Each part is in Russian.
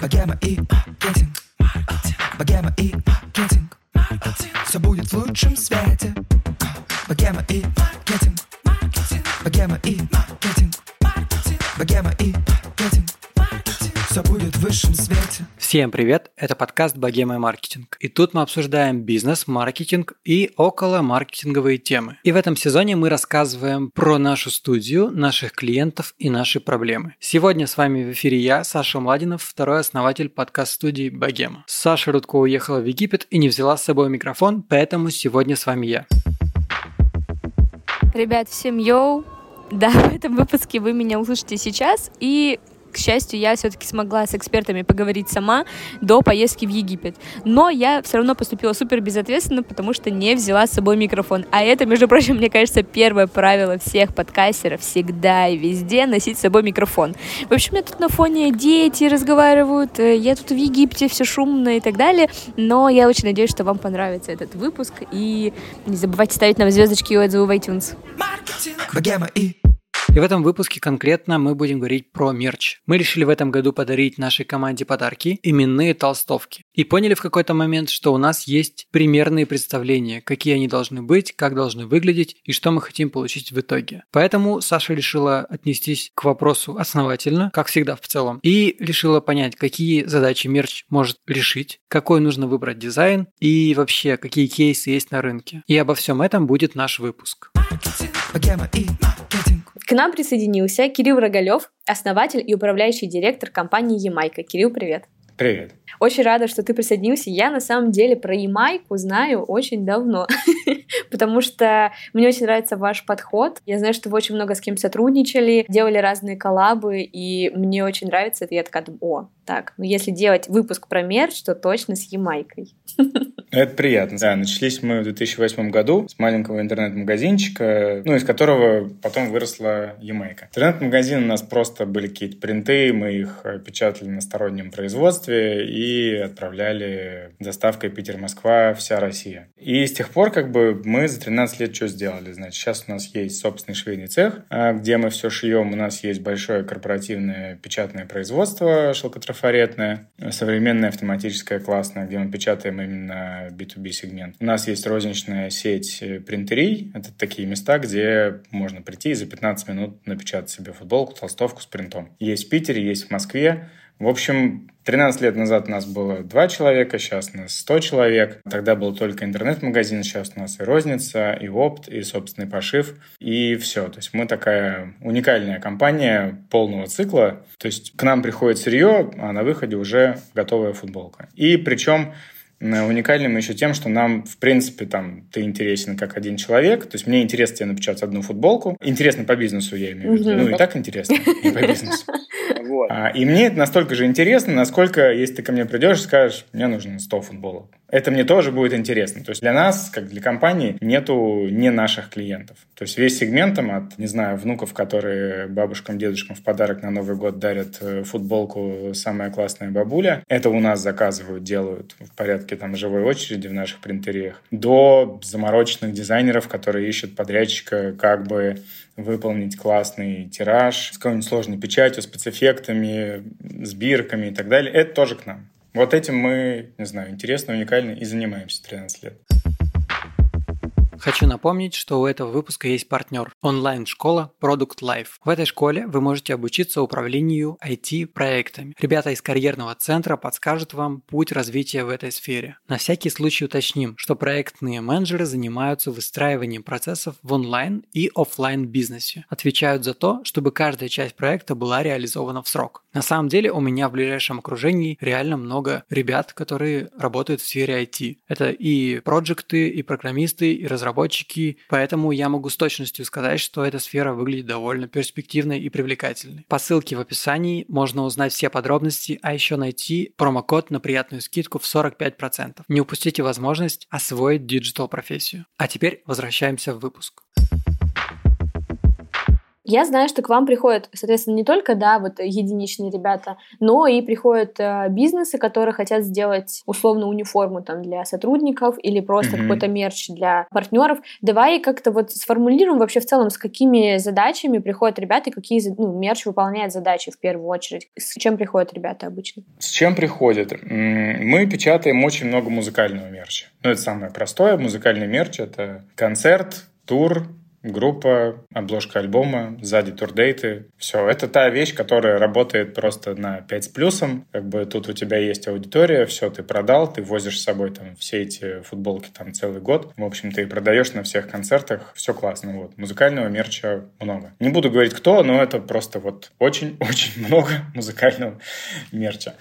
Богема и маркетинг. Богема и маркетинг. Все будет в лучшем свете. Всем привет, это подкаст «Богема и маркетинг». И тут мы обсуждаем бизнес, маркетинг и около маркетинговые темы. И в этом сезоне мы рассказываем про нашу студию, наших клиентов и наши проблемы. Сегодня с вами в эфире я, Саша Младинов, второй основатель подкаст-студии «Богема». Саша Рудко уехала в Египет и не взяла с собой микрофон, поэтому сегодня с вами я. Ребят, всем йоу! Да, в этом выпуске вы меня услышите сейчас, и к счастью, я все-таки смогла с экспертами поговорить сама до поездки в Египет. Но я все равно поступила супер безответственно, потому что не взяла с собой микрофон. А это, между прочим, мне кажется, первое правило всех подкастеров всегда и везде носить с собой микрофон. В общем, меня тут на фоне дети разговаривают, э, я тут в Египте, все шумно и так далее. Но я очень надеюсь, что вам понравится этот выпуск. И не забывайте ставить нам звездочки и отзывы в iTunes. Богема и И в этом выпуске конкретно мы будем говорить про мерч. Мы решили в этом году подарить нашей команде подарки, именные толстовки. И поняли в какой-то момент, что у нас есть примерные представления, какие они должны быть, как должны выглядеть и что мы хотим получить в итоге. Поэтому Саша решила отнестись к вопросу основательно, как всегда в целом, и решила понять, какие задачи мерч может решить, какой нужно выбрать дизайн и вообще, какие кейсы есть на рынке. И обо всем этом будет наш выпуск. Маркетинг. К нам присоединился Кирилл Рогалев, основатель и управляющий директор компании Ямайка. Кирилл, привет. Привет. Очень рада, что ты присоединился. Я на самом деле про Ямайку знаю очень давно, потому что мне очень нравится ваш подход. Я знаю, что вы очень много с кем сотрудничали, делали разные коллабы, и мне очень нравится это. Я такая о, так, ну если делать выпуск про мерч, то точно с Ямайкой. Это приятно. Да, начались мы в 2008 году с маленького интернет-магазинчика, ну, из которого потом выросла Ямайка. Интернет-магазин у нас просто были какие-то принты, мы их печатали на стороннем производстве и отправляли доставкой Питер-Москва, вся Россия. И с тех пор как бы мы за 13 лет что сделали? Значит, сейчас у нас есть собственный швейный цех, а, где мы все шьем. У нас есть большое корпоративное печатное производство шелкотрафаретное, современное автоматическое классное, где мы печатаем именно B2B сегмент. У нас есть розничная сеть э, принтерий. Это такие места, где можно прийти и за 15 минут напечатать себе футболку, толстовку с принтом. Есть в Питере, есть в Москве. В общем, 13 лет назад у нас было 2 человека, сейчас у нас 100 человек. Тогда был только интернет-магазин, сейчас у нас и розница, и опт, и собственный пошив, и все. То есть мы такая уникальная компания полного цикла. То есть к нам приходит сырье, а на выходе уже готовая футболка. И причем уникальным еще тем, что нам, в принципе, там, ты интересен как один человек. То есть мне интересно тебе напечатать одну футболку. Интересно по бизнесу, я имею в виду. Ну, и так интересно, и по бизнесу. Вот. А, и мне это настолько же интересно, насколько, если ты ко мне придешь и скажешь, мне нужно 100 футболок. Это мне тоже будет интересно. То есть для нас, как для компании, нету не наших клиентов. То есть весь сегмент от, не знаю, внуков, которые бабушкам, дедушкам в подарок на Новый год дарят э, футболку «Самая классная бабуля», это у нас заказывают, делают в порядке там живой очереди в наших принтериях, до замороченных дизайнеров, которые ищут подрядчика, как бы выполнить классный тираж с какой-нибудь сложной печатью, спецэффектами, бирками и так далее. Это тоже к нам. Вот этим мы, не знаю, интересно, уникально и занимаемся 13 лет. Хочу напомнить, что у этого выпуска есть партнер – онлайн-школа Product Life. В этой школе вы можете обучиться управлению IT-проектами. Ребята из карьерного центра подскажут вам путь развития в этой сфере. На всякий случай уточним, что проектные менеджеры занимаются выстраиванием процессов в онлайн и офлайн бизнесе. Отвечают за то, чтобы каждая часть проекта была реализована в срок. На самом деле у меня в ближайшем окружении реально много ребят, которые работают в сфере IT. Это и проекты, и программисты, и разработчики, поэтому я могу с точностью сказать, что эта сфера выглядит довольно перспективной и привлекательной. По ссылке в описании можно узнать все подробности, а еще найти промокод на приятную скидку в 45%. Не упустите возможность освоить digital профессию. А теперь возвращаемся в выпуск. Я знаю, что к вам приходят, соответственно, не только, да, вот единичные ребята, но и приходят э, бизнесы, которые хотят сделать условно униформу там для сотрудников или просто mm-hmm. какой-то мерч для партнеров. Давай как-то вот сформулируем вообще в целом, с какими задачами приходят ребята и какие ну, мерч выполняет задачи в первую очередь. С чем приходят ребята обычно? С чем приходят? Мы печатаем очень много музыкального мерча. Ну, это самое простое. Музыкальный мерч — это концерт, тур, группа, обложка альбома, сзади турдейты. Все, это та вещь, которая работает просто на 5 с плюсом. Как бы тут у тебя есть аудитория, все, ты продал, ты возишь с собой там все эти футболки там целый год. В общем, ты продаешь на всех концертах, все классно. Вот. Музыкального мерча много. Не буду говорить кто, но это просто вот очень-очень много музыкального мерча.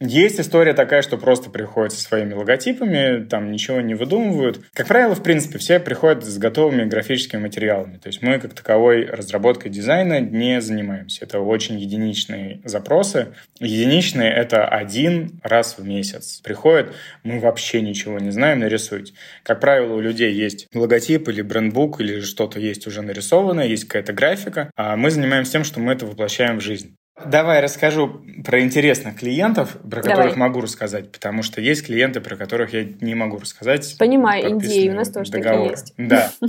Есть история такая, что просто приходят со своими логотипами, там ничего не выдумывают. Как правило, в принципе, все приходят с готовыми графическими материалами. То есть мы, как таковой, разработкой дизайна не занимаемся. Это очень единичные запросы. Единичные — это один раз в месяц. Приходят, мы вообще ничего не знаем, нарисуйте. Как правило, у людей есть логотип или брендбук, или что-то есть уже нарисованное, есть какая-то графика. А мы занимаемся тем, что мы это воплощаем в жизнь. Давай расскажу про интересных клиентов, про Давай. которых могу рассказать, потому что есть клиенты, про которых я не могу рассказать. Понимаю, Индии у нас тоже договоры. такие есть. Да.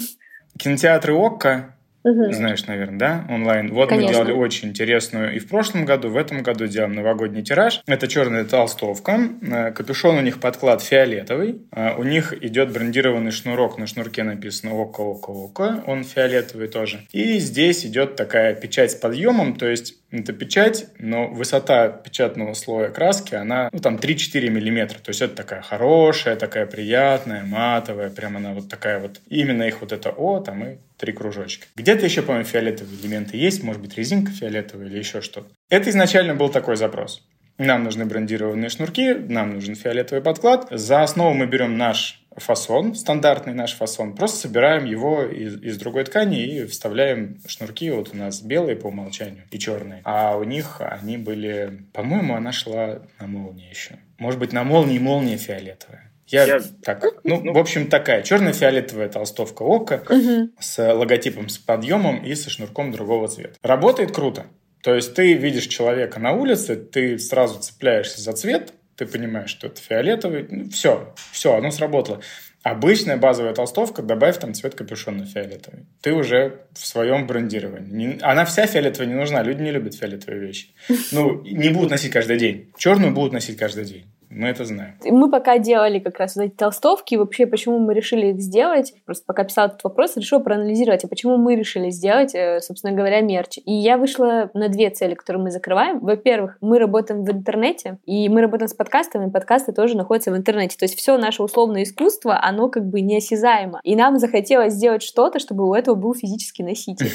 Кинотеатры ОККО Угу. Знаешь, наверное, да, онлайн. Вот Конечно. мы делали очень интересную и в прошлом году, в этом году делаем новогодний тираж. Это черная толстовка, э, капюшон у них подклад фиолетовый, э, у них идет брендированный шнурок, на шнурке написано око, око, око, он фиолетовый тоже. И здесь идет такая печать с подъемом, то есть это печать, но высота печатного слоя краски, она, ну, там 3-4 миллиметра. То есть это такая хорошая, такая приятная, матовая, прям она вот такая вот. именно их вот это О, там и три кружочка. Где-то еще, по-моему, фиолетовые элементы есть, может быть, резинка фиолетовая или еще что-то. Это изначально был такой запрос. Нам нужны брендированные шнурки, нам нужен фиолетовый подклад. За основу мы берем наш фасон, стандартный наш фасон, просто собираем его из, из другой ткани и вставляем шнурки. Вот у нас белые по умолчанию и черные. А у них они были... По-моему, она шла на молнии еще. Может быть, на молнии молния фиолетовая. Я, я так, ну, ну, в общем, такая черно-фиолетовая толстовка ока угу. с логотипом с подъемом и со шнурком другого цвета. Работает круто. То есть ты видишь человека на улице, ты сразу цепляешься за цвет, ты понимаешь, что это фиолетовый. Ну, все, все, оно сработало. Обычная базовая толстовка, добавь там цвет капюшона фиолетовый. Ты уже в своем брендировании. Она вся фиолетовая не нужна, люди не любят фиолетовые вещи. Ну, не будут носить каждый день. Черную будут носить каждый день. Мы это знаем. Мы пока делали как раз вот эти толстовки, вообще почему мы решили их сделать, просто пока писала этот вопрос, решила проанализировать, а почему мы решили сделать, э, собственно говоря, мерч. И я вышла на две цели, которые мы закрываем. Во-первых, мы работаем в интернете, и мы работаем с подкастами, подкасты тоже находятся в интернете. То есть все наше условное искусство, оно как бы неосязаемо. И нам захотелось сделать что-то, чтобы у этого был физический носитель.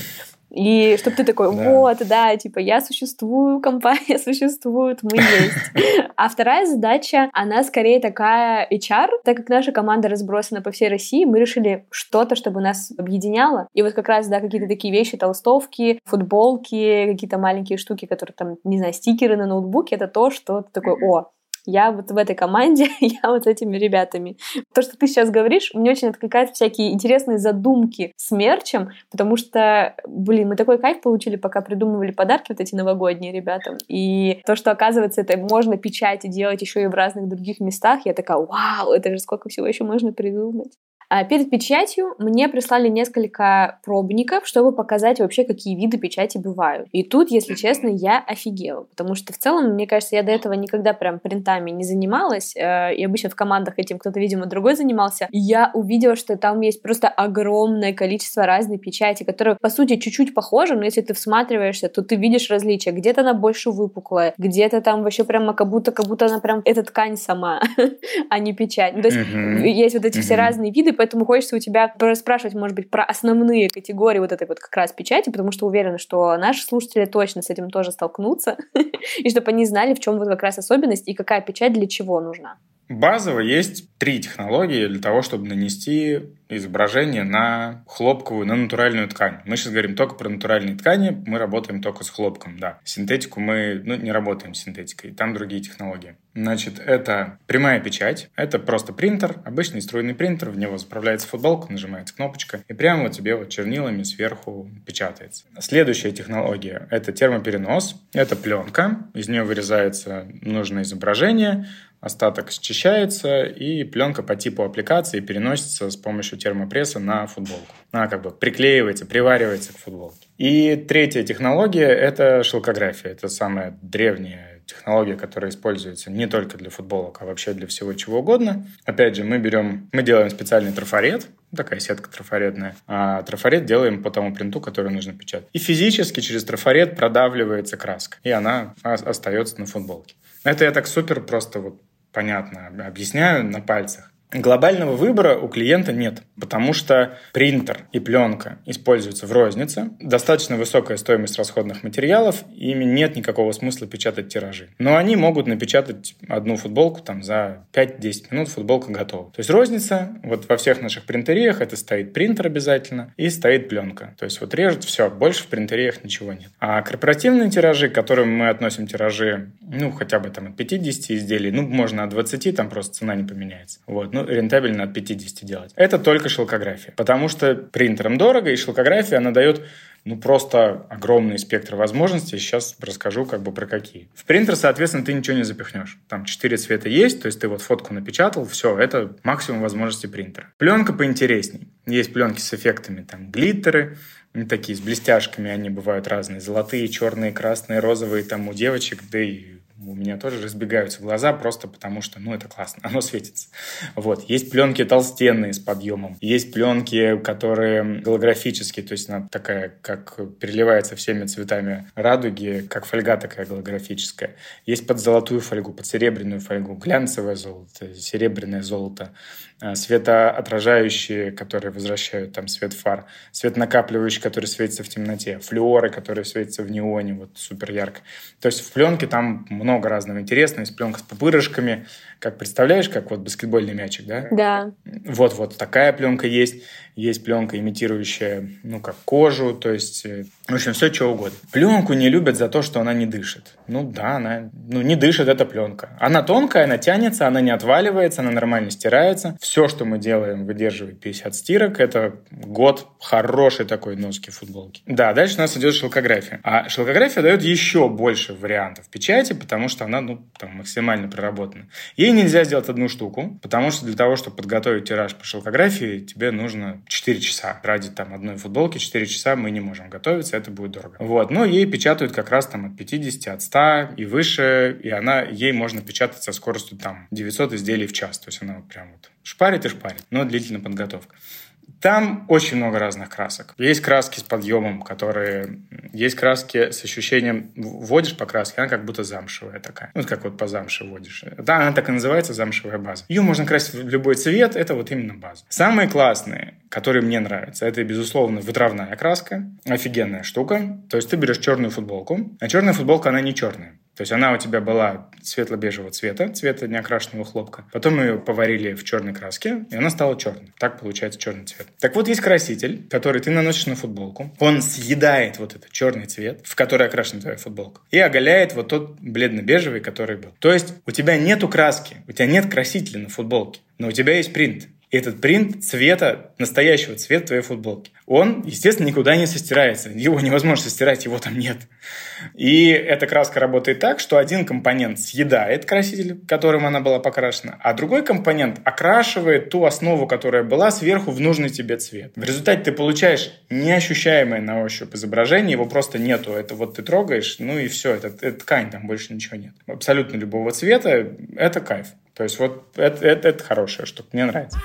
И чтобы ты такой, вот, да, типа, я существую, компания существует, мы есть. А вторая задача, она скорее такая HR, так как наша команда разбросана по всей России, мы решили что-то, чтобы нас объединяло. И вот как раз, да, какие-то такие вещи, толстовки, футболки, какие-то маленькие штуки, которые там, не знаю, стикеры на ноутбуке, это то, что ты такой, о, я вот в этой команде, я вот с этими ребятами. То, что ты сейчас говоришь, мне очень откликает всякие интересные задумки с мерчем, потому что, блин, мы такой кайф получили, пока придумывали подарки вот эти новогодние ребятам. И то, что, оказывается, это можно печать и делать еще и в разных других местах, я такая, вау, это же сколько всего еще можно придумать. А перед печатью мне прислали несколько пробников, чтобы показать вообще, какие виды печати бывают. И тут, если честно, я офигела, потому что в целом, мне кажется, я до этого никогда прям принтами не занималась, э, и обычно в командах этим кто-то, видимо, другой занимался. И я увидела, что там есть просто огромное количество разной печати, которые, по сути, чуть-чуть похожи, но если ты всматриваешься, то ты видишь различия. Где-то она больше выпуклая, где-то там вообще прямо как будто, как будто она прям, эта ткань сама, а не печать. Ну, то есть есть вот эти все разные виды, поэтому хочется у тебя спрашивать, может быть, про основные категории вот этой вот как раз печати, потому что уверена, что наши слушатели точно с этим тоже столкнутся, и чтобы они знали, в чем вот как раз особенность и какая печать для чего нужна. Базово есть три технологии для того, чтобы нанести изображение на хлопковую, на натуральную ткань. Мы сейчас говорим только про натуральные ткани, мы работаем только с хлопком, да. Синтетику мы ну, не работаем с синтетикой, там другие технологии. Значит, это прямая печать, это просто принтер, обычный струйный принтер, в него заправляется футболка, нажимается кнопочка, и прямо вот тебе вот чернилами сверху печатается. Следующая технология — это термоперенос, это пленка, из нее вырезается нужное изображение, остаток счищается, и пленка по типу аппликации переносится с помощью термопресса на футболку. Она как бы приклеивается, приваривается к футболке. И третья технология — это шелкография. Это самая древняя технология, которая используется не только для футболок, а вообще для всего чего угодно. Опять же, мы берем, мы делаем специальный трафарет, такая сетка трафаретная, а трафарет делаем по тому принту, который нужно печатать. И физически через трафарет продавливается краска, и она остается на футболке. Это я так супер просто вот понятно объясняю на пальцах. Глобального выбора у клиента нет, потому что принтер и пленка используются в рознице, достаточно высокая стоимость расходных материалов, и ими нет никакого смысла печатать тиражи. Но они могут напечатать одну футболку там за 5-10 минут, футболка готова. То есть розница, вот во всех наших принтериях это стоит принтер обязательно и стоит пленка. То есть вот режут, все, больше в принтериях ничего нет. А корпоративные тиражи, к которым мы относим тиражи, ну, хотя бы там от 50 изделий, ну, можно от 20, там просто цена не поменяется. Вот, ну, рентабельно от 50 делать. Это только шелкография. Потому что принтерам дорого, и шелкография, она дает ну, просто огромный спектр возможностей. Сейчас расскажу как бы про какие. В принтер, соответственно, ты ничего не запихнешь. Там четыре цвета есть, то есть ты вот фотку напечатал, все, это максимум возможностей принтера. Пленка поинтересней. Есть пленки с эффектами, там, глиттеры, такие с блестяшками, они бывают разные. Золотые, черные, красные, розовые, там у девочек, да и у меня тоже разбегаются глаза просто потому, что, ну, это классно, оно светится. Вот. Есть пленки толстенные с подъемом, есть пленки, которые голографические, то есть она такая, как переливается всеми цветами радуги, как фольга такая голографическая. Есть под золотую фольгу, под серебряную фольгу, глянцевое золото, серебряное золото. Э, светоотражающие, которые возвращают там свет фар, свет накапливающий, который светится в темноте, флюоры, которые светятся в неоне, вот супер ярко. То есть в пленке там много разного интересного, есть пленка с пупырышками, как представляешь, как вот баскетбольный мячик, да? Да. Вот-вот такая пленка есть. Есть пленка, имитирующая, ну, как кожу, то есть, э, в общем, все что угодно. Пленку не любят за то, что она не дышит. Ну да, она, ну, не дышит, это пленка. Она тонкая, она тянется, она не отваливается, она нормально стирается. Все, что мы делаем, выдерживает 50 стирок. Это год хорошей такой носки футболки. Да, дальше у нас идет шелкография. А шелкография дает еще больше вариантов печати, потому что она, ну, там, максимально проработана. Ей нельзя сделать одну штуку, потому что для того, чтобы подготовить тираж по шелкографии, тебе нужно 4 часа. Ради там одной футболки 4 часа мы не можем готовиться, это будет дорого. Вот, но ей печатают как раз там от 50, от 100 и выше, и она, ей можно печатать со скоростью там 900 изделий в час. То есть она прям вот шпарит и шпарит, но длительная подготовка. Там очень много разных красок. Есть краски с подъемом, которые... Есть краски с ощущением... Вводишь по краске, она как будто замшевая такая. Ну, как вот по замше вводишь. Да, она так и называется, замшевая база. Ее можно красить в любой цвет, это вот именно база. Самые классные, которые мне нравятся, это, безусловно, вытравная краска. Офигенная штука. То есть ты берешь черную футболку, а черная футболка, она не черная. То есть она у тебя была светло-бежевого цвета, цвета неокрашенного хлопка. Потом ее поварили в черной краске, и она стала черной. Так получается черный цвет. Так вот, есть краситель, который ты наносишь на футболку. Он съедает вот этот черный цвет, в который окрашена твоя футболка, и оголяет вот тот бледно-бежевый, который был. То есть у тебя нету краски, у тебя нет красителя на футболке, но у тебя есть принт этот принт цвета, настоящего цвета твоей футболки. Он, естественно, никуда не состирается. Его невозможно состирать, его там нет. И эта краска работает так, что один компонент съедает краситель, которым она была покрашена, а другой компонент окрашивает ту основу, которая была сверху в нужный тебе цвет. В результате ты получаешь неощущаемое на ощупь изображение, его просто нету. Это вот ты трогаешь, ну и все, это, это ткань, там больше ничего нет. Абсолютно любого цвета, это кайф. То есть вот это, это, это хорошая штука, мне нравится.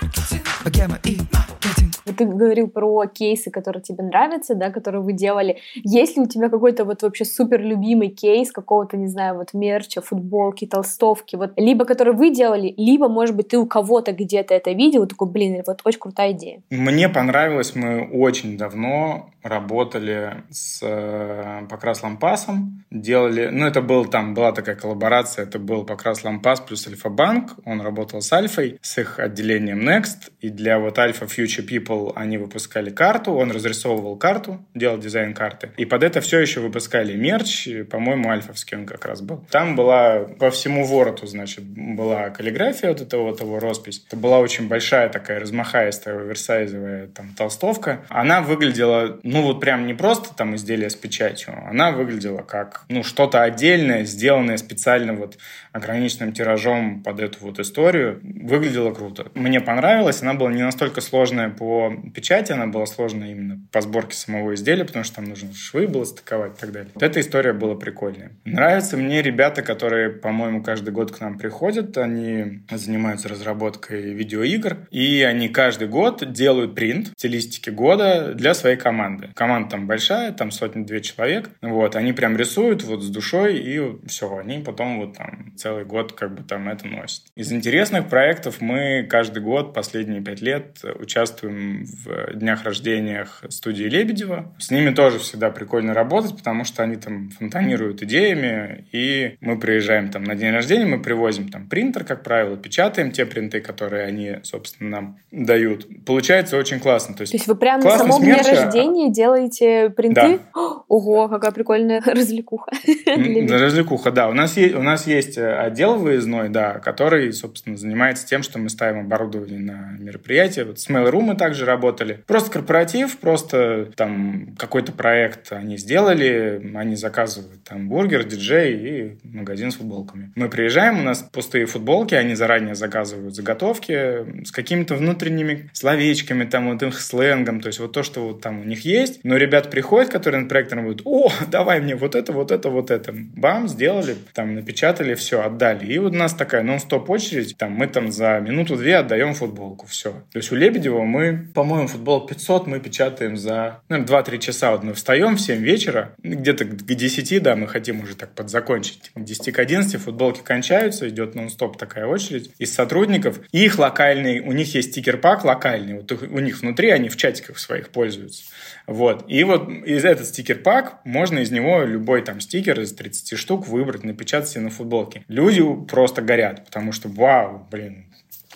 Вот ты говорил про кейсы, которые тебе нравятся, да, которые вы делали. Есть ли у тебя какой-то вот вообще супер любимый кейс какого-то, не знаю, вот мерча, футболки, толстовки, вот либо который вы делали, либо, может быть, ты у кого-то где-то это видел, такой, блин, вот очень крутая идея. Мне понравилось, мы очень давно работали с э, Покрас Лампасом, делали, ну, это был там, была такая коллаборация, это был Покрас Лампас плюс Альфа-банк, он работал с Альфой, с их отделением Next, и для вот Alpha Future People они выпускали карту, он разрисовывал карту, делал дизайн карты, и под это все еще выпускали мерч, по-моему, альфовский он как раз был. Там была по всему вороту, значит, была каллиграфия вот этого вот его роспись. Это была очень большая такая размахаистая, оверсайзовая там толстовка. Она выглядела, ну вот прям не просто там изделие с печатью, она выглядела как, ну, что-то отдельное, сделанное специально вот ограниченным тиражом под эту вот историю. Выглядела круто. Мне понравилось, она была не настолько сложная по печати, она была сложная именно по сборке самого изделия, потому что там нужно швы было стыковать и так далее. Вот эта история была прикольная. Нравятся мне ребята, которые, по-моему, каждый год к нам приходят, они занимаются разработкой видеоигр, и они каждый год делают принт стилистики года для своей команды. Команда там большая, там сотни-две человек. Вот, они прям рисуют вот с душой, и все, они потом вот там целый год как бы там это носят. Из интересных проектов мы каждый год, последние пять лет, участвуем в днях рождениях студии Лебедева. С ними тоже всегда прикольно работать, потому что они там фонтанируют идеями, и мы приезжаем там на день рождения, мы привозим там принтер, как правило, печатаем те принты, которые они, собственно, нам дают. Получается очень классно. То есть, То есть вы прямо на самом дне рождения делаете принты? Да. Ого, какая прикольная развлекуха. Развлекуха, да. У нас, есть, у нас есть э, отдел выездной, да, который, собственно, занимается тем, что мы ставим оборудование на мероприятия. Вот с Mail.ru мы также работали. Просто корпоратив, просто там какой-то проект они сделали, они заказывают там бургер, диджей и магазин с футболками. Мы приезжаем, у нас пустые футболки, они заранее заказывают заготовки с какими-то внутренними словечками, там вот их сленгом, то есть вот то, что вот там у них есть. Но ребят приходят, которые над проектом будут, о, давай мне вот это, вот это, вот это. Бам, сделали, там напечатали, все, отдали. И вот у нас такая нон-стоп очередь, там мы там за минуту-две отдаем футболку, все. То есть у Лебедева мы, по-моему, футбол 500 мы печатаем за, наверное, 2-3 часа. Вот мы встаем в 7 вечера, где-то к 10, да, мы хотим уже так подзакончить. К 10 к 11 футболки кончаются, идет нон-стоп такая очередь из сотрудников. И их локальный, у них есть стикер-пак локальный, вот у них внутри они в чатиках своих пользуются. Вот. И вот из этот стикер-пак, можно из него любой там стикер из 30 штук выбрать, напечатать себе на футболке. Люди просто горят, потому что вау, блин,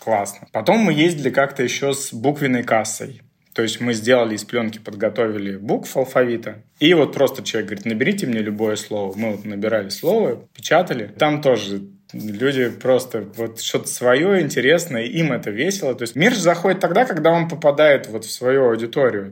классно. Потом мы ездили как-то еще с буквенной кассой. То есть мы сделали из пленки, подготовили букв алфавита. И вот просто человек говорит, наберите мне любое слово. Мы вот набирали слово, печатали. Там тоже люди просто вот что-то свое интересное, им это весело. То есть мир заходит тогда, когда он попадает вот в свою аудиторию.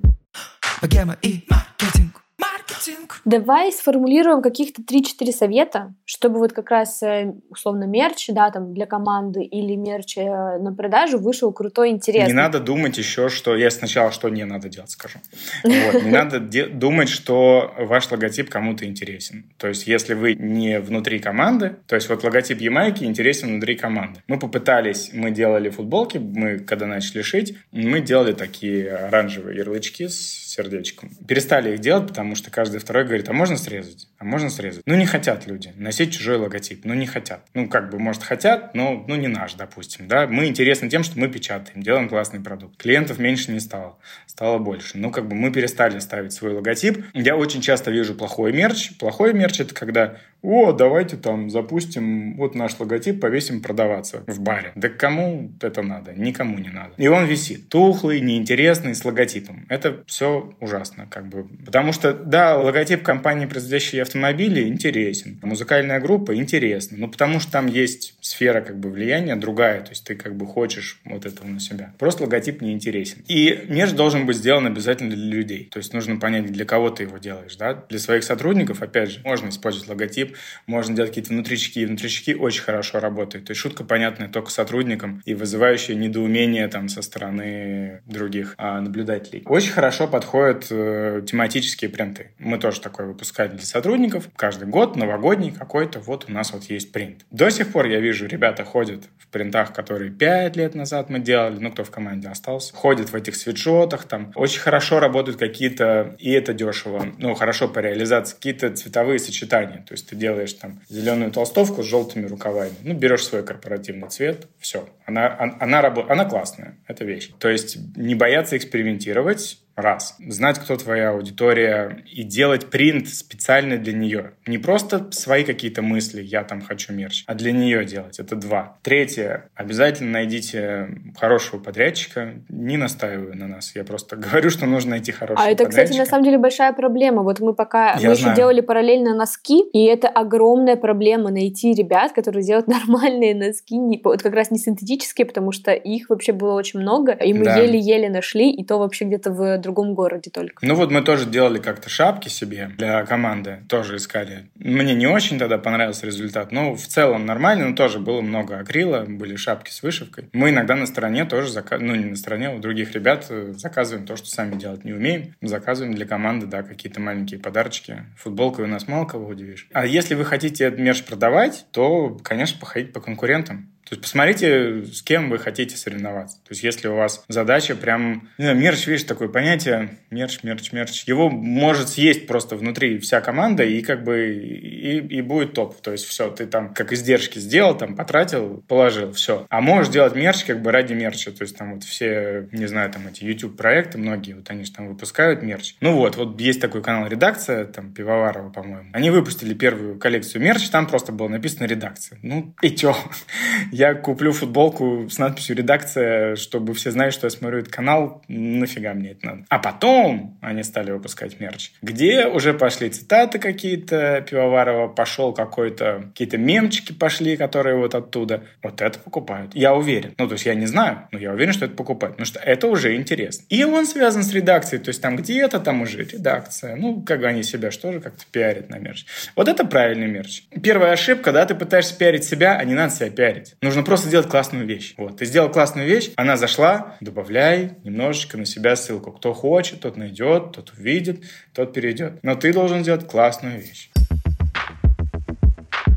Давай сформулируем каких-то 3-4 совета, чтобы вот как раз э, условно мерч, да, там для команды или мерч э, на продажу вышел крутой, интересный. Не надо думать еще, что я сначала что не надо делать, скажу. Вот. Не надо думать, что ваш логотип кому-то интересен. То есть, если вы не внутри команды, то есть вот логотип Ямайки интересен внутри команды. Мы попытались, мы делали футболки, мы когда начали шить, мы делали такие оранжевые ярлычки с сердечком. Перестали их делать, потому что каждый второй говорит, а можно срезать? А можно срезать? Ну, не хотят люди носить чужой логотип. Ну, не хотят. Ну, как бы, может, хотят, но ну, не наш, допустим. Да? Мы интересны тем, что мы печатаем, делаем классный продукт. Клиентов меньше не стало, стало больше. Ну, как бы мы перестали ставить свой логотип. Я очень часто вижу плохой мерч. Плохой мерч – это когда о, давайте там запустим вот наш логотип, повесим продаваться в баре. Да кому это надо? Никому не надо. И он висит. Тухлый, неинтересный, с логотипом. Это все ужасно, как бы. Потому что, да, логотип компании, производящей автомобили, интересен. Музыкальная группа интересна. Но потому что там есть сфера как бы влияния другая. То есть ты как бы хочешь вот этого на себя. Просто логотип не интересен. И меж должен быть сделан обязательно для людей. То есть нужно понять, для кого ты его делаешь. Да? Для своих сотрудников, опять же, можно использовать логотип, можно делать какие-то внутрички, и внутрички очень хорошо работают. То есть шутка понятная только сотрудникам и вызывающая недоумение там со стороны других а, наблюдателей. Очень хорошо подходят э, тематические принты. Мы тоже такое выпускаем для сотрудников. Каждый год новогодний какой-то, вот у нас вот есть принт. До сих пор я вижу, ребята ходят в принтах, которые 5 лет назад мы делали, ну, кто в команде остался, ходят в этих свитшотах, там очень хорошо работают какие-то, и это дешево, ну, хорошо по реализации, какие-то цветовые сочетания. То есть ты делаешь там зеленую толстовку с желтыми рукавами, ну, берешь свой корпоративный цвет, все. Она, она, она, она классная, это вещь. То есть не бояться экспериментировать, Раз. Знать, кто твоя аудитория и делать принт специально для нее. Не просто свои какие-то мысли, я там хочу мерч, а для нее делать. Это два. Третье. Обязательно найдите хорошего подрядчика. Не настаиваю на нас. Я просто говорю, что нужно найти хорошего А это, кстати, на самом деле большая проблема. Вот мы пока... Я мы знаю. еще делали параллельно носки, и это огромная проблема найти ребят, которые делают нормальные носки, не, вот как раз не синтетические, потому что их вообще было очень много, и мы Да. еле-еле нашли, и то вообще где-то в другом городе только. Ну вот мы тоже делали как-то шапки себе для команды, тоже искали. Мне не очень тогда понравился результат, но в целом нормально, но тоже было много акрила, были шапки с вышивкой. Мы иногда на стороне тоже, зака... ну не на стороне, у других ребят э, заказываем то, что сами делать не умеем. Заказываем для команды, да, какие-то маленькие подарочки. Футболкой у нас мало кого удивишь. А если вы хотите мерч продавать, то, конечно, походить по конкурентам. То есть посмотрите, с кем вы хотите соревноваться. То есть если у вас задача прям... Не знаю, мерч, видишь, такое понятие. Мерч, мерч, мерч. Его может съесть просто внутри вся команда, и как бы и, и будет топ. То есть все, ты там как издержки сделал, там потратил, положил, все. А можешь делать мерч как бы ради мерча. То есть там вот все, не знаю, там эти YouTube-проекты многие, вот они же там выпускают мерч. Ну вот, вот есть такой канал «Редакция», там Пивоварова, по-моему. Они выпустили первую коллекцию мерч, там просто было написано «Редакция». Ну и чё? я куплю футболку с надписью «Редакция», чтобы все знали, что я смотрю этот канал, нафига мне это надо. А потом они стали выпускать мерч, где уже пошли цитаты какие-то Пивоварова, пошел какой-то, какие-то мемчики пошли, которые вот оттуда. Вот это покупают. Я уверен. Ну, то есть я не знаю, но я уверен, что это покупают, потому что это уже интересно. И он связан с редакцией, то есть там где-то там уже редакция. Ну, как они себя что же как-то пиарят на мерч. Вот это правильный мерч. Первая ошибка, да, ты пытаешься пиарить себя, а не надо себя пиарить. Нужно просто сделать классную вещь. Вот, ты сделал классную вещь, она зашла, добавляй немножечко на себя ссылку. Кто хочет, тот найдет, тот увидит, тот перейдет. Но ты должен сделать классную вещь.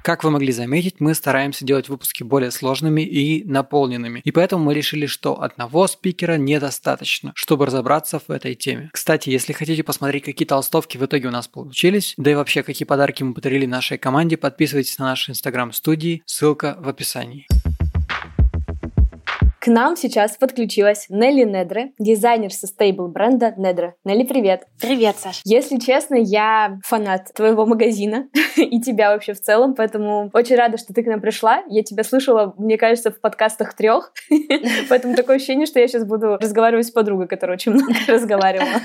Как вы могли заметить, мы стараемся делать выпуски более сложными и наполненными. И поэтому мы решили, что одного спикера недостаточно, чтобы разобраться в этой теме. Кстати, если хотите посмотреть, какие толстовки в итоге у нас получились, да и вообще, какие подарки мы подарили нашей команде, подписывайтесь на наш инстаграм студии, ссылка в описании. К нам сейчас подключилась Нелли Недре, дизайнер со стейбл бренда Недре. Нелли, привет! Привет, Саш. Если честно, я фанат твоего магазина и тебя вообще в целом, поэтому очень рада, что ты к нам пришла. Я тебя слышала, мне кажется, в подкастах трех, поэтому такое ощущение, что я сейчас буду разговаривать с подругой, которая очень много разговаривала.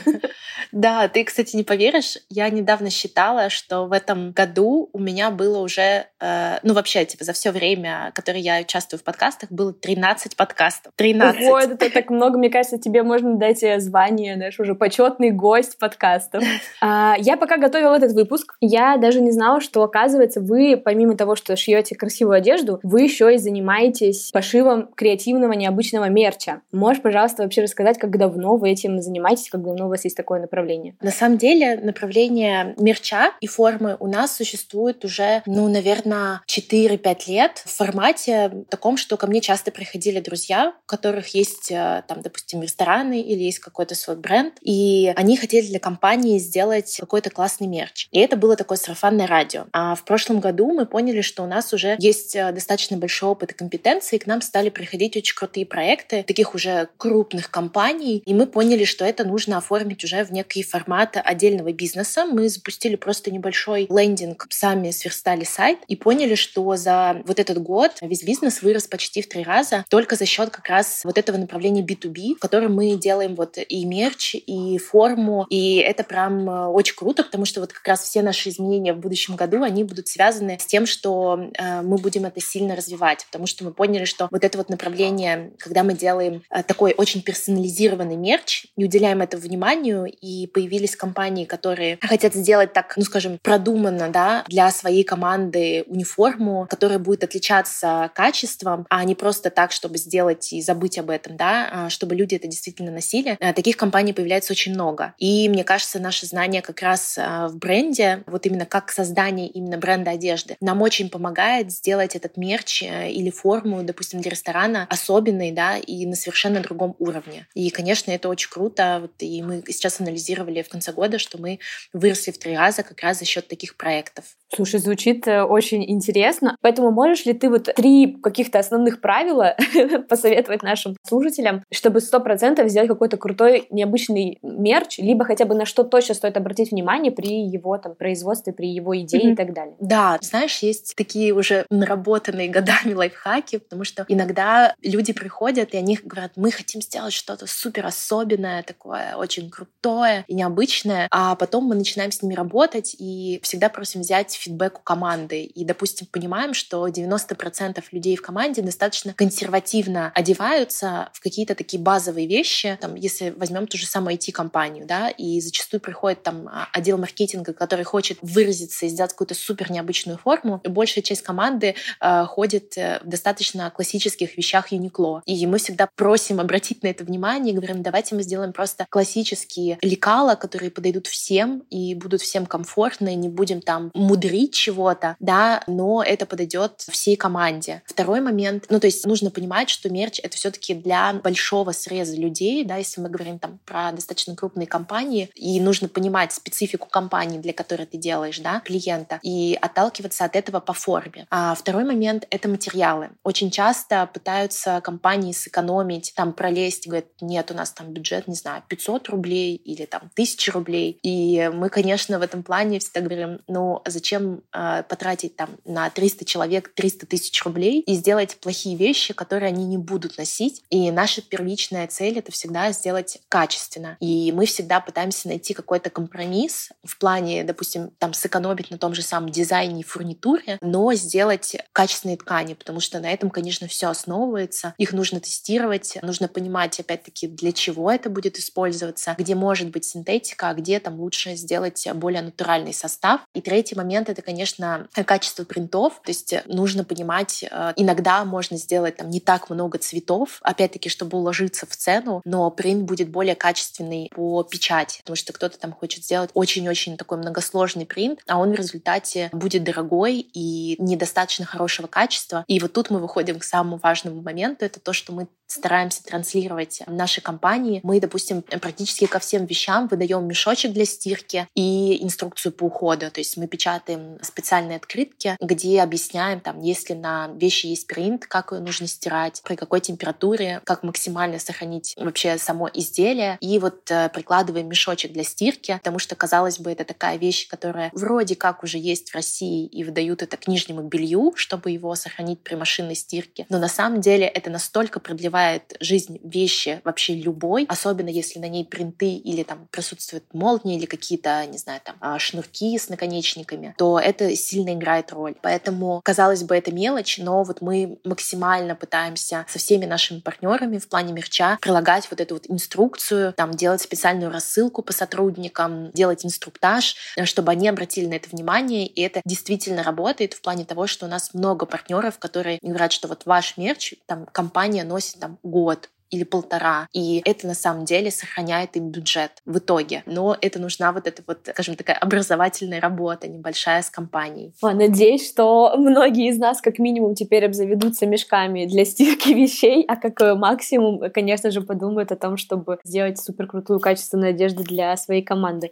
Да, ты, кстати, не поверишь, я недавно считала, что в этом году у меня было уже, э, ну вообще, типа за все время, которое я участвую в подкастах, было 13 подкастов. 13. Ого, это так много, мне кажется, тебе можно дать э, звание, знаешь, уже почетный гость подкастов. А, я пока готовила этот выпуск, я даже не знала, что, оказывается, вы, помимо того, что шьете красивую одежду, вы еще и занимаетесь пошивом креативного, необычного мерча. Можешь, пожалуйста, вообще рассказать, как давно вы этим занимаетесь, как давно у вас есть такое направление? На самом деле направление мерча и формы у нас существует уже, ну, наверное, 4-5 лет в формате таком, что ко мне часто приходили друзья, у которых есть, э, там, допустим, рестораны или есть какой-то свой бренд, и они хотели для компании сделать какой-то классный мерч. И это было такое сарафанное радио. А в прошлом году мы поняли, что у нас уже есть э, достаточно большой опыт и компетенции, и к нам стали приходить очень крутые проекты таких уже крупных компаний, и мы поняли, что это нужно оформить уже в некий формат отдельного бизнеса. Мы запустили просто небольшой лендинг, сами сверстали сайт и поняли, что за вот этот год весь бизнес вырос почти в три раза только за счет как раз вот этого направления B2B, в котором мы делаем вот и мерч, и форму, и это прям э, очень круто, потому что вот как раз все наши изменения в будущем году, они будут связаны с тем, что э, мы будем это сильно развивать, потому что мы поняли, что вот это вот направление, когда мы делаем э, такой очень персонализированный мерч и уделяем это вниманию, и появились компании, которые хотят сделать так, ну скажем, продуманно, да, для своей команды униформу, которая будет отличаться качеством, а не просто так, чтобы сделать сделать и забыть об этом, да, а, чтобы люди это действительно носили. А, таких компаний появляется очень много. И мне кажется, наше знание как раз а, в бренде, вот именно как создание именно бренда одежды, нам очень помогает сделать этот мерч э, или форму, допустим, для ресторана особенной, да, и на совершенно другом уровне. И, конечно, это очень круто. Вот, и мы сейчас анализировали в конце года, что мы выросли в три раза как раз за счет таких проектов. Слушай, звучит э, очень интересно. Поэтому можешь ли ты вот три каких-то основных правила посоветовать нашим слушателям, чтобы сто процентов сделать какой-то крутой, необычный мерч, либо хотя бы на что точно стоит обратить внимание при его там производстве, при его идее mm-hmm. и так далее? Да, знаешь, есть такие уже наработанные годами лайфхаки, потому что иногда люди приходят, и они говорят, мы хотим сделать что-то супер особенное, такое очень крутое и необычное, а потом мы начинаем с ними работать и всегда просим взять фидбэк у команды. И, допустим, понимаем, что 90% людей в команде достаточно консервативно одеваются в какие-то такие базовые вещи. Там, если возьмем ту же самую IT-компанию, да, и зачастую приходит там а, отдел маркетинга, который хочет выразиться и сделать какую-то супер необычную форму, и большая часть команды э, ходит в достаточно классических вещах Uniqlo. И мы всегда просим обратить на это внимание и говорим, давайте мы сделаем просто классические лекала, которые подойдут всем и будут всем комфортны, не будем там мудрить чего-то, да, но это подойдет всей команде. Второй момент, ну, то есть нужно понимать, что мерч — это все таки для большого среза людей, да, если мы говорим там про достаточно крупные компании, и нужно понимать специфику компании, для которой ты делаешь, да, клиента, и отталкиваться от этого по форме. А второй момент — это материалы. Очень часто пытаются компании сэкономить, там пролезть, говорят, нет, у нас там бюджет, не знаю, 500 рублей или там 1000 рублей. И мы, конечно, в этом плане всегда говорим, ну, зачем чем э, потратить там на 300 человек 300 тысяч рублей и сделать плохие вещи, которые они не будут носить. И наша первичная цель — это всегда сделать качественно. И мы всегда пытаемся найти какой-то компромисс в плане, допустим, там сэкономить на том же самом дизайне и фурнитуре, но сделать качественные ткани, потому что на этом, конечно, все основывается. Их нужно тестировать, нужно понимать, опять-таки, для чего это будет использоваться, где может быть синтетика, а где там лучше сделать более натуральный состав. И третий момент это, конечно, качество принтов. То есть нужно понимать, э, иногда можно сделать там не так много цветов, опять-таки, чтобы уложиться в цену, но принт будет более качественный по печати, потому что кто-то там хочет сделать очень-очень такой многосложный принт, а он в результате будет дорогой и недостаточно хорошего качества. И вот тут мы выходим к самому важному моменту, это то, что мы стараемся транслировать нашей компании. Мы, допустим, практически ко всем вещам выдаем мешочек для стирки и инструкцию по уходу. То есть мы печатаем специальные открытки, где объясняем, там, если на вещи есть принт, как ее нужно стирать, при какой температуре, как максимально сохранить вообще само изделие. И вот э, прикладываем мешочек для стирки, потому что, казалось бы, это такая вещь, которая вроде как уже есть в России и выдают это к нижнему белью, чтобы его сохранить при машинной стирке. Но на самом деле это настолько продлевает жизнь вещи вообще любой, особенно если на ней принты или там присутствуют молнии или какие-то, не знаю, там а, шнурки с наконечниками, то это сильно играет роль. Поэтому, казалось бы, это мелочь, но вот мы максимально пытаемся со всеми нашими партнерами в плане мерча прилагать вот эту вот инструкцию, там делать специальную рассылку по сотрудникам, делать инструктаж, чтобы они обратили на это внимание, и это действительно работает в плане того, что у нас много партнеров, которые говорят, что вот ваш мерч, там компания носит там год или полтора. И это на самом деле сохраняет им бюджет в итоге. Но это нужна вот эта вот, скажем, такая образовательная работа небольшая с компанией. О, надеюсь, что многие из нас как минимум теперь обзаведутся мешками для стирки вещей, а как максимум, конечно же, подумают о том, чтобы сделать супер крутую качественную одежду для своей команды.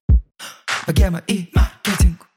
Богема и маркетинг.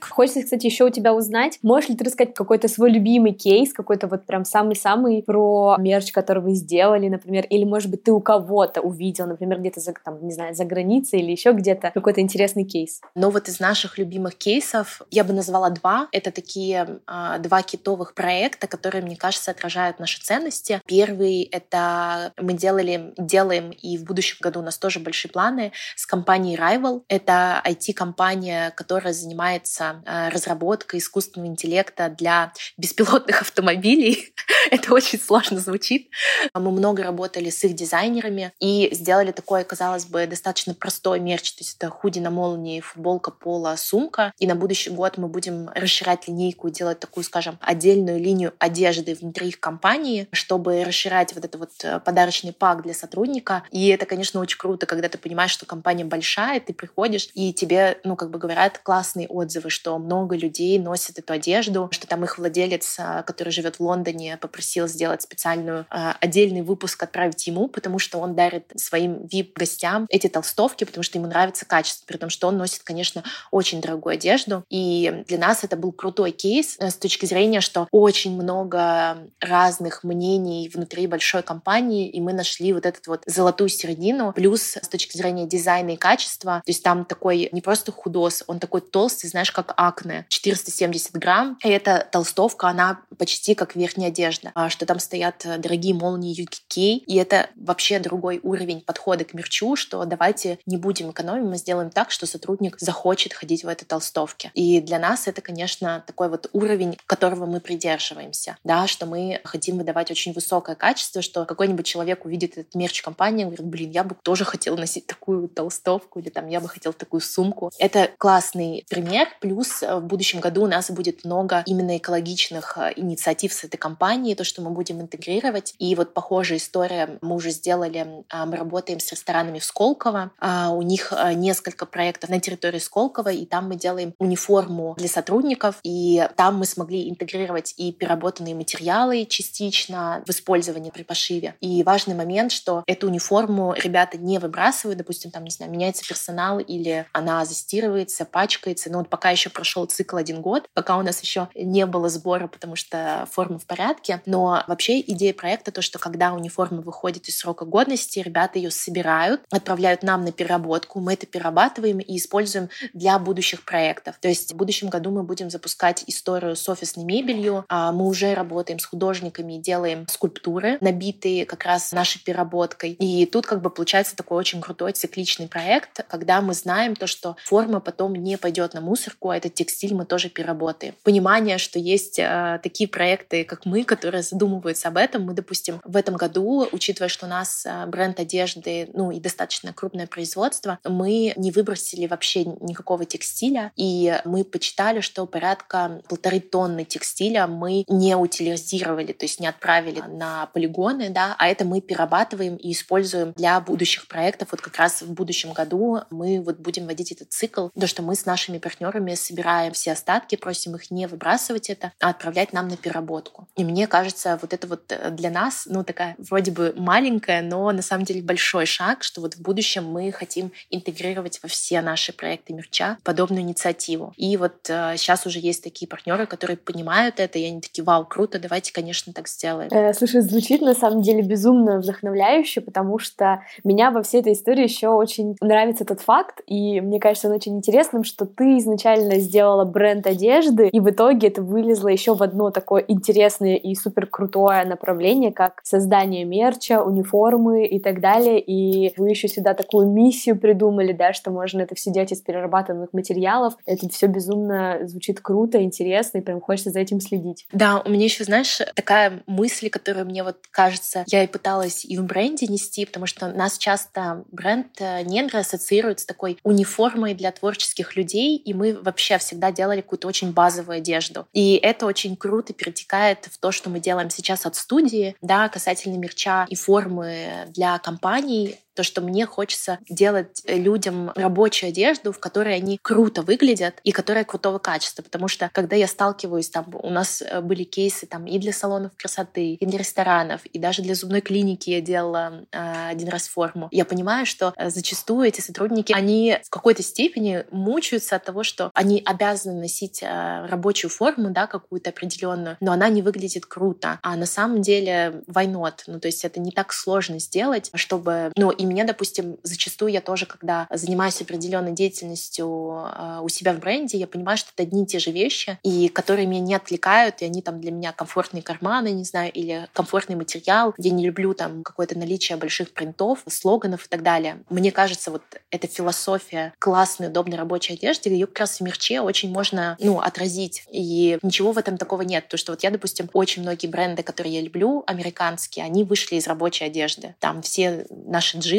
Хочется, кстати, еще у тебя узнать, можешь ли ты рассказать какой-то свой любимый кейс, какой-то вот прям самый-самый про мерч, который вы сделали, например, или, может быть, ты у кого-то увидел, например, где-то, за, там, не знаю, за границей или еще где-то какой-то интересный кейс? Ну вот из наших любимых кейсов я бы назвала два. Это такие э, два китовых проекта, которые, мне кажется, отражают наши ценности. Первый — это мы делали, делаем, и в будущем году у нас тоже большие планы с компанией Rival. Это IT-компания, которая занимается занимается э, разработкой искусственного интеллекта для беспилотных автомобилей. Это очень сложно звучит. Мы много работали с их дизайнерами и сделали такой, казалось бы, достаточно простой мерч. То есть это худи на молнии, футболка, пола, сумка. И на будущий год мы будем расширять линейку и делать такую, скажем, отдельную линию одежды внутри их компании, чтобы расширять вот этот вот э, подарочный пак для сотрудника. И это, конечно, очень круто, когда ты понимаешь, что компания большая, ты приходишь, и тебе, ну, как бы говорят классные отзывы, что много людей носят эту одежду, что там их владелец, а, который живет в Лондоне, попросил сделать специальную а, отдельный выпуск отправить ему, потому что он дарит своим VIP-гостям эти толстовки, потому что ему нравится качество, при том, что он носит, конечно, очень дорогую одежду. И для нас это был крутой кейс э, с точки зрения, что очень много разных мнений внутри большой компании, и мы нашли вот этот вот золотую середину. Плюс с точки зрения дизайна и качества, то есть там такой не просто худос, он такой толстый, знаешь, как акне, 470 грамм. И эта толстовка, она почти как верхняя одежда, а что там стоят дорогие молнии UKK, и это вообще другой уровень подхода к мерчу, что давайте не будем экономить, мы сделаем так, что сотрудник захочет ходить в этой толстовке. И для нас это, конечно, такой вот уровень, которого мы придерживаемся, да, что мы хотим выдавать очень высокое качество, что какой-нибудь человек увидит этот мерч компании, говорит, блин, я бы тоже хотел носить такую толстовку, или там я бы хотел такую сумку. Это классный пример. Плюс э, в будущем году у нас будет много именно экологичных э, инициатив с этой компанией, то, что мы будем интегрировать. И вот похожая история мы уже сделали. А, мы работаем с ресторанами в Сколково. А, у них э, несколько проектов на территории Сколково, и там мы делаем униформу для сотрудников. И там мы смогли интегрировать и переработанные материалы частично в использовании при пошиве. И важный момент, что эту униформу ребята не выбрасывают, допустим, там, не знаю, меняется персонал или она застирывается, пачкается. Но вот пока еще прошел цикл один год, пока у нас еще не было сбора, потому что форма в порядке. Но вообще идея проекта то, что когда униформа выходит из срока годности, ребята ее собирают, отправляют нам на переработку, мы это перерабатываем и используем для будущих проектов. То есть в будущем году мы будем запускать историю с офисной мебелью. А мы уже работаем с художниками и делаем скульптуры, набитые как раз нашей переработкой. И тут как бы получается такой очень крутой цикличный проект, когда мы знаем то, что форма потом не пойдет на мусорку, а этот текстиль мы тоже переработаем. Понимание, что есть э, такие проекты, как мы, которые задумываются об этом. Мы, допустим, в этом году, учитывая, что у нас э, бренд одежды, ну и достаточно крупное производство, мы не выбросили вообще никакого текстиля, и мы почитали, что порядка полторы тонны текстиля мы не утилизировали, то есть не отправили на полигоны, да, а это мы перерабатываем и используем для будущих проектов. Вот как раз в будущем году мы вот будем вводить этот цикл, то, что мы с нашими партнерами собираем все остатки, просим их не выбрасывать это, а отправлять нам на переработку. И мне кажется, вот это вот э, для нас, ну, такая вроде бы маленькая, но на самом деле большой шаг, что вот в будущем мы хотим интегрировать во все наши проекты мерча подобную инициативу. И вот э, сейчас уже есть такие партнеры, которые понимают это, и они такие, вау, круто, давайте, конечно, так сделаем. Э, слушай, звучит на самом деле безумно вдохновляюще, потому что меня во всей этой истории еще очень нравится тот факт, и мне кажется, он очень интересным, что ты изначально сделала бренд одежды, и в итоге это вылезло еще в одно такое интересное и супер крутое направление, как создание мерча, униформы и так далее. И вы еще сюда такую миссию придумали, да, что можно это все делать из перерабатываемых материалов. Это все безумно звучит круто, интересно, и прям хочется за этим следить. Да, у меня еще, знаешь, такая мысль, которая мне вот кажется, я и пыталась и в бренде нести, потому что нас часто бренд э, негры ассоциирует с такой униформой для творческих людей, и мы вообще всегда делали какую-то очень базовую одежду. И это очень круто перетекает в то, что мы делаем сейчас от студии, да, касательно мерча и формы для компаний то, что мне хочется делать людям рабочую одежду, в которой они круто выглядят и которая крутого качества. Потому что, когда я сталкиваюсь, там, у нас э, были кейсы там и для салонов красоты, и для ресторанов, и даже для зубной клиники я делала э, один раз форму. Я понимаю, что э, зачастую эти сотрудники, они в какой-то степени мучаются от того, что они обязаны носить э, рабочую форму, да, какую-то определенную, но она не выглядит круто. А на самом деле why not? Ну, то есть это не так сложно сделать, чтобы, ну, и мне, допустим, зачастую я тоже, когда занимаюсь определенной деятельностью а, у себя в бренде, я понимаю, что это одни и те же вещи, и которые меня не отвлекают, и они там для меня комфортные карманы, не знаю, или комфортный материал. Я не люблю там какое-то наличие больших принтов, слоганов и так далее. Мне кажется, вот эта философия классной, удобной рабочей одежды, ее как раз в мерче очень можно, ну, отразить. И ничего в этом такого нет. Потому что вот я, допустим, очень многие бренды, которые я люблю, американские, они вышли из рабочей одежды. Там все наши джинсы,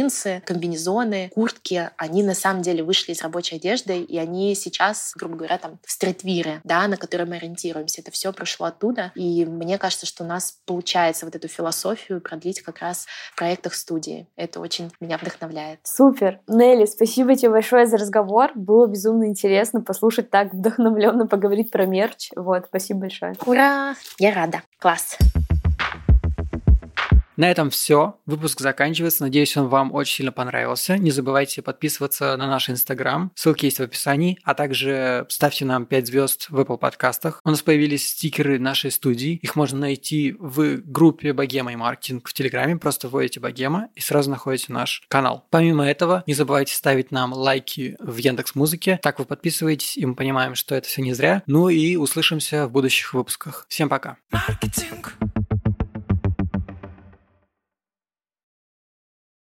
комбинезоны, куртки, они на самом деле вышли из рабочей одежды, и они сейчас, грубо говоря, там в стритвире, да, на которые мы ориентируемся. Это все прошло оттуда. И мне кажется, что у нас получается вот эту философию продлить как раз в проектах студии. Это очень меня вдохновляет. Супер. Нелли, спасибо тебе большое за разговор. Было безумно интересно послушать так вдохновленно поговорить про мерч. Вот, спасибо большое. Ура! Я рада. Класс. На этом все. Выпуск заканчивается. Надеюсь, он вам очень сильно понравился. Не забывайте подписываться на наш Инстаграм. Ссылки есть в описании. А также ставьте нам 5 звезд в Apple подкастах. У нас появились стикеры нашей студии. Их можно найти в группе Богема и Маркетинг в Телеграме. Просто вводите Богема и сразу находите наш канал. Помимо этого, не забывайте ставить нам лайки в Яндекс Музыке. Так вы подписываетесь, и мы понимаем, что это все не зря. Ну и услышимся в будущих выпусках. Всем пока. Маркетинг.